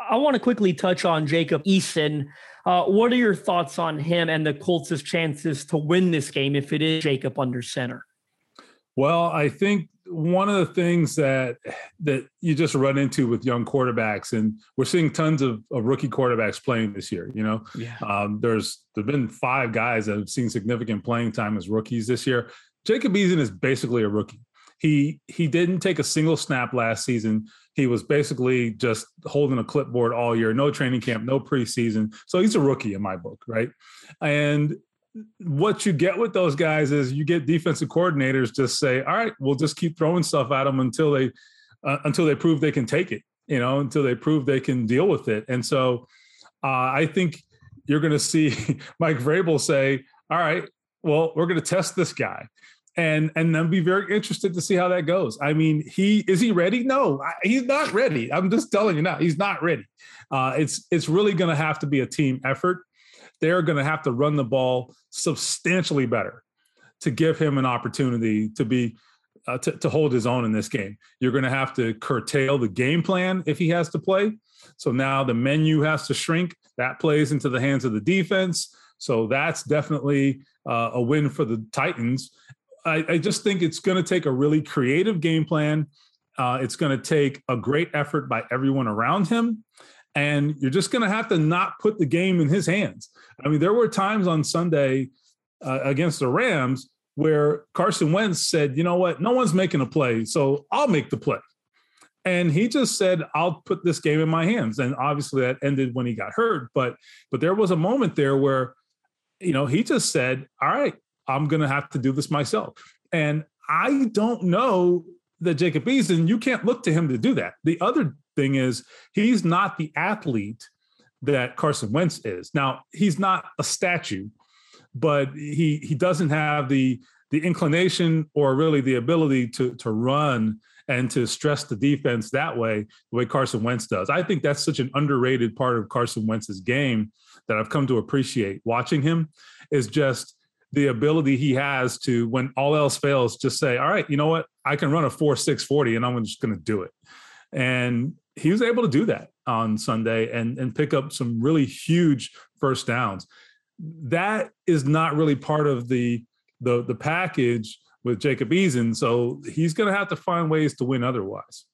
I want to quickly touch on Jacob Eason. Uh, what are your thoughts on him and the Colts' chances to win this game if it is Jacob under center? Well, I think one of the things that that you just run into with young quarterbacks, and we're seeing tons of, of rookie quarterbacks playing this year. You know, yeah. um, there's there've been five guys that have seen significant playing time as rookies this year. Jacob Eason is basically a rookie. He he didn't take a single snap last season. He was basically just holding a clipboard all year, no training camp, no preseason. So he's a rookie in my book, right? And what you get with those guys is you get defensive coordinators just say, "All right, we'll just keep throwing stuff at them until they uh, until they prove they can take it." You know, until they prove they can deal with it. And so, uh, I think you're going to see Mike Vrabel say, "All right, well, we're going to test this guy." And and then be very interested to see how that goes. I mean, he is he ready? No, he's not ready. I'm just telling you now, he's not ready. Uh, it's it's really going to have to be a team effort they're going to have to run the ball substantially better to give him an opportunity to be uh, to, to hold his own in this game. You're going to have to curtail the game plan if he has to play. So now the menu has to shrink. That plays into the hands of the defense. So that's definitely uh, a win for the Titans. I, I just think it's going to take a really creative game plan. Uh, it's going to take a great effort by everyone around him and you're just going to have to not put the game in his hands. I mean, there were times on Sunday uh, against the Rams where Carson Wentz said, "You know what? No one's making a play, so I'll make the play." And he just said, "I'll put this game in my hands." And obviously, that ended when he got hurt. But but there was a moment there where, you know, he just said, "All right, I'm going to have to do this myself." And I don't know that Jacob Eason, you can't look to him to do that. The other thing is he's not the athlete that Carson Wentz is. Now, he's not a statue, but he he doesn't have the the inclination or really the ability to to run and to stress the defense that way, the way Carson Wentz does. I think that's such an underrated part of Carson Wentz's game that I've come to appreciate watching him is just the ability he has to, when all else fails, just say, all right, you know what? I can run a four, six, 40 and I'm just going to do it. And he was able to do that on Sunday and, and pick up some really huge first downs. That is not really part of the the, the package with Jacob Eason. So he's going to have to find ways to win otherwise.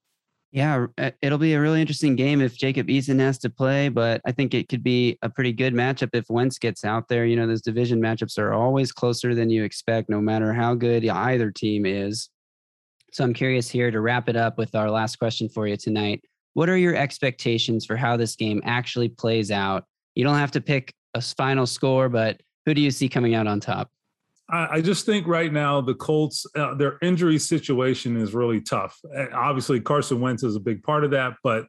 Yeah, uh, it'll be a really interesting game if Jacob Eason has to play, but I think it could be a pretty good matchup if Wentz gets out there. You know, those division matchups are always closer than you expect, no matter how good either team is. So I'm curious here to wrap it up with our last question for you tonight. What are your expectations for how this game actually plays out? You don't have to pick a final score, but who do you see coming out on top? I just think right now the Colts, uh, their injury situation is really tough. Obviously, Carson Wentz is a big part of that, but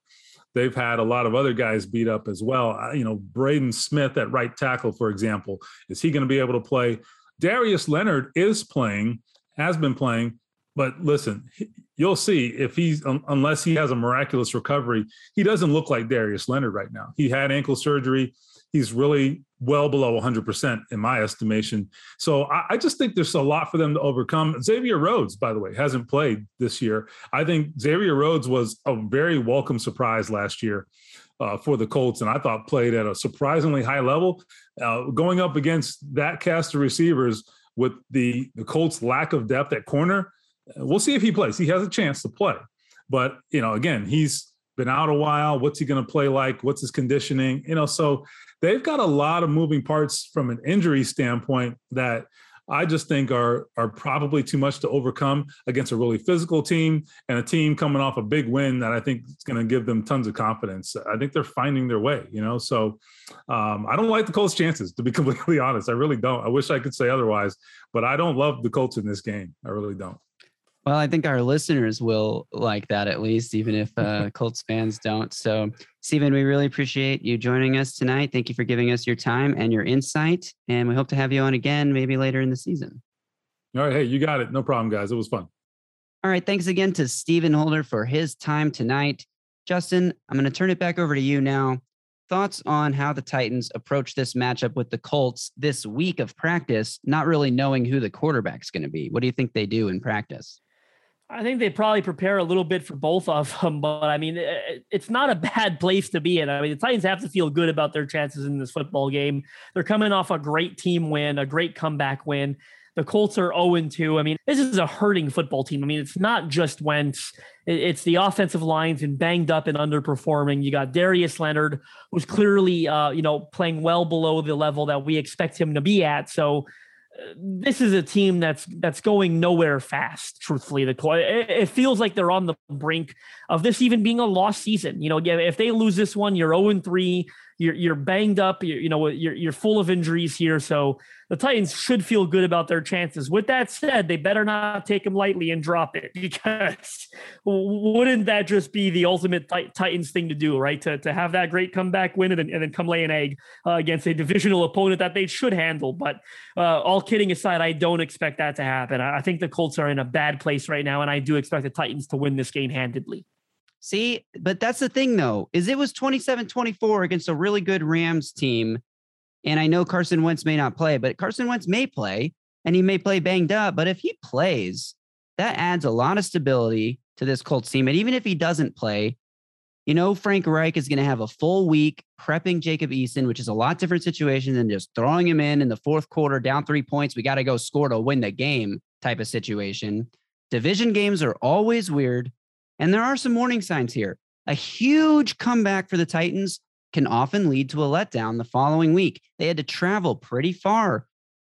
they've had a lot of other guys beat up as well. You know, Braden Smith at right tackle, for example, is he going to be able to play? Darius Leonard is playing, has been playing, but listen, you'll see if he's unless he has a miraculous recovery, he doesn't look like Darius Leonard right now. He had ankle surgery he's really well below 100% in my estimation. So I, I, just think there's a lot for them to overcome. Xavier Rhodes, by the way, hasn't played this year. I think Xavier Rhodes was a very welcome surprise last year. Uh, for the Colts, and I thought played at a surprisingly high level. Uh, going up against that cast of receivers with the, the Colts' lack of depth at corner, we'll see if he plays. He has a chance to play, but you know, again, he's been out a while. What's he going to play like? What's his conditioning? You know, so they've got a lot of moving parts from an injury standpoint that I just think are are probably too much to overcome against a really physical team and a team coming off a big win that I think is going to give them tons of confidence. I think they're finding their way, you know. So um, I don't like the Colts' chances, to be completely honest. I really don't. I wish I could say otherwise, but I don't love the Colts in this game. I really don't. Well, I think our listeners will like that at least, even if uh, Colts fans don't. So, Stephen, we really appreciate you joining us tonight. Thank you for giving us your time and your insight. And we hope to have you on again maybe later in the season. All right. Hey, you got it. No problem, guys. It was fun. All right. Thanks again to Stephen Holder for his time tonight. Justin, I'm going to turn it back over to you now. Thoughts on how the Titans approach this matchup with the Colts this week of practice, not really knowing who the quarterback's going to be? What do you think they do in practice? I think they probably prepare a little bit for both of them, but I mean, it's not a bad place to be in. I mean, the Titans have to feel good about their chances in this football game. They're coming off a great team win, a great comeback win. The Colts are 0 2. I mean, this is a hurting football team. I mean, it's not just Wentz, it's the offensive line's been banged up and underperforming. You got Darius Leonard, who's clearly, uh, you know, playing well below the level that we expect him to be at. So, this is a team that's that's going nowhere fast. Truthfully, the it feels like they're on the brink of this even being a lost season. You know, if they lose this one, you're 0 3. You're you're banged up. You're, you know you're you're full of injuries here, so the Titans should feel good about their chances. With that said, they better not take them lightly and drop it because wouldn't that just be the ultimate Titans thing to do, right? To to have that great comeback win and then, and then come lay an egg uh, against a divisional opponent that they should handle. But uh, all kidding aside, I don't expect that to happen. I think the Colts are in a bad place right now, and I do expect the Titans to win this game handedly. See, but that's the thing though, is it was 27-24 against a really good Rams team. And I know Carson Wentz may not play, but Carson Wentz may play and he may play banged up. But if he plays, that adds a lot of stability to this Colts team. And even if he doesn't play, you know, Frank Reich is going to have a full week prepping Jacob Eason, which is a lot different situation than just throwing him in in the fourth quarter, down three points. We got to go score to win the game type of situation. Division games are always weird. And there are some warning signs here. A huge comeback for the Titans can often lead to a letdown the following week. They had to travel pretty far,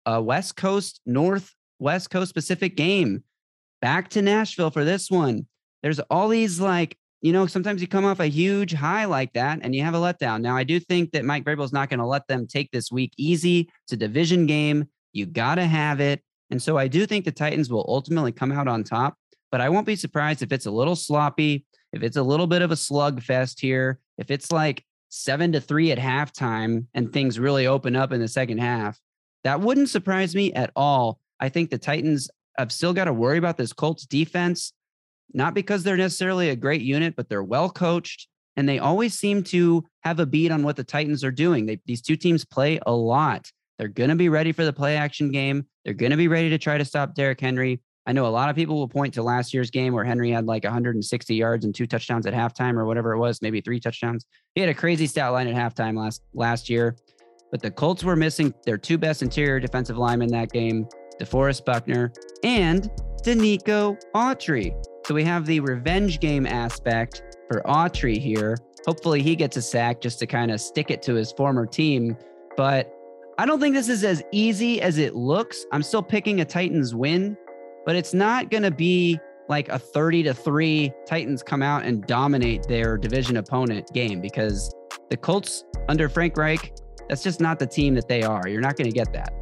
a West Coast, North West Coast Pacific game, back to Nashville for this one. There's all these like, you know, sometimes you come off a huge high like that and you have a letdown. Now, I do think that Mike Vrabel is not going to let them take this week easy. It's a division game. You got to have it. And so I do think the Titans will ultimately come out on top but I won't be surprised if it's a little sloppy, if it's a little bit of a slugfest here, if it's like seven to three at halftime and things really open up in the second half. That wouldn't surprise me at all. I think the Titans have still got to worry about this Colts defense, not because they're necessarily a great unit, but they're well coached and they always seem to have a beat on what the Titans are doing. They, these two teams play a lot. They're going to be ready for the play action game. They're going to be ready to try to stop Derrick Henry. I know a lot of people will point to last year's game where Henry had like 160 yards and two touchdowns at halftime or whatever it was, maybe three touchdowns. He had a crazy stat line at halftime last last year. But the Colts were missing their two best interior defensive linemen that game, DeForest Buckner and Denico Autry. So we have the revenge game aspect for Autry here. Hopefully he gets a sack just to kind of stick it to his former team. But I don't think this is as easy as it looks. I'm still picking a Titans win but it's not going to be like a 30 to 3 Titans come out and dominate their division opponent game because the Colts under Frank Reich, that's just not the team that they are. You're not going to get that.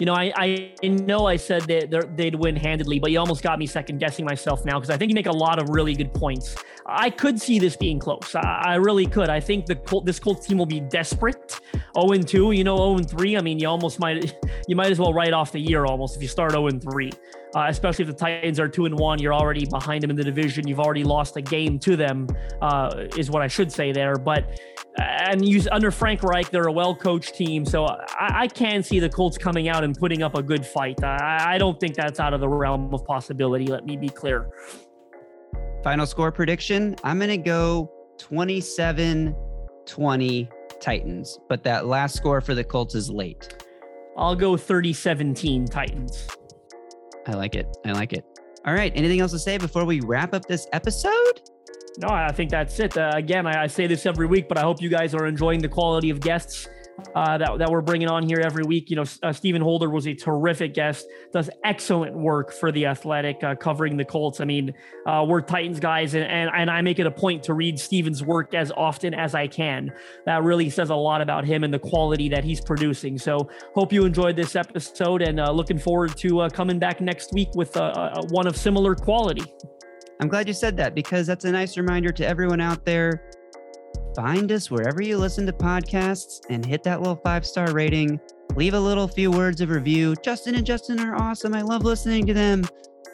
You know, I, I know I said that they'd win handedly, but you almost got me second guessing myself now because I think you make a lot of really good points. I could see this being close. I, I really could. I think the Col- this Colts team will be desperate. 0 2, you know, 0 3. I mean, you almost might you might as well write off the year almost if you start 0 3. Uh, especially if the Titans are two and one, you're already behind them in the division. You've already lost a game to them, uh, is what I should say there. But and you under Frank Reich, they're a well-coached team, so I, I, can see the Colts coming out and putting up a good fight. I, I don't think that's out of the realm of possibility. Let me be clear. Final score prediction: I'm going to go 27-20 Titans, but that last score for the Colts is late. I'll go 30-17 Titans. I like it. I like it. All right. Anything else to say before we wrap up this episode? No, I think that's it. Uh, again, I, I, say this every week, but I hope you guys are enjoying the quality of guests uh, that, that we're bringing on here every week. You know, uh, Stephen Holder was a terrific guest, does excellent work for The Athletic, uh, covering the Colts. I mean, uh, we're Titans guys, and, and, and I make it a point to read Stephen's work as often as I can. That really says a lot about him and the quality that he's producing. So, hope you enjoyed this episode, and uh, looking forward to uh, coming back next week with one of similar quality. I'm glad you said that because that's a nice reminder to everyone out there. Find us wherever you listen to podcasts and hit that little five star rating. Leave a little few words of review. Justin and Justin are awesome. I love listening to them.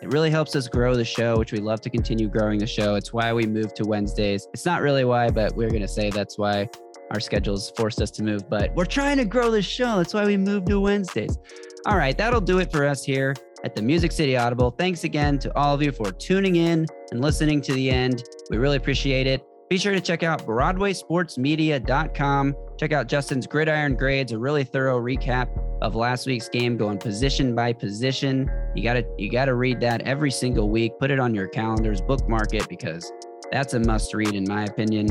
It really helps us grow the show, which we love to continue growing the show. It's why we moved to Wednesdays. It's not really why, but we're going to say that's why our schedules forced us to move. But we're trying to grow the show. That's why we moved to Wednesdays. All right, that'll do it for us here at the Music City Audible. Thanks again to all of you for tuning in and listening to the end. We really appreciate it. Be sure to check out BroadwaySportsMedia.com. Check out Justin's Gridiron Grades, a really thorough recap of last week's game, going position by position. You gotta you gotta read that every single week. Put it on your calendars, bookmark it because that's a must read in my opinion.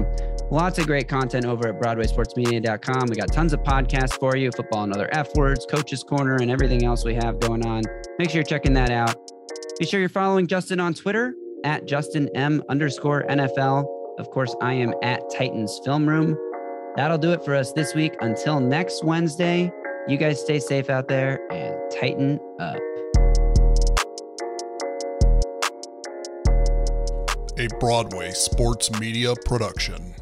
Lots of great content over at BroadwaySportsMedia.com. We got tons of podcasts for you, football and other F words, coaches corner, and everything else we have going on. Make sure you're checking that out. Be sure you're following Justin on Twitter at Justin M underscore NFL. Of course, I am at Titans Film Room. That'll do it for us this week. Until next Wednesday, you guys stay safe out there and tighten up. A Broadway sports media production.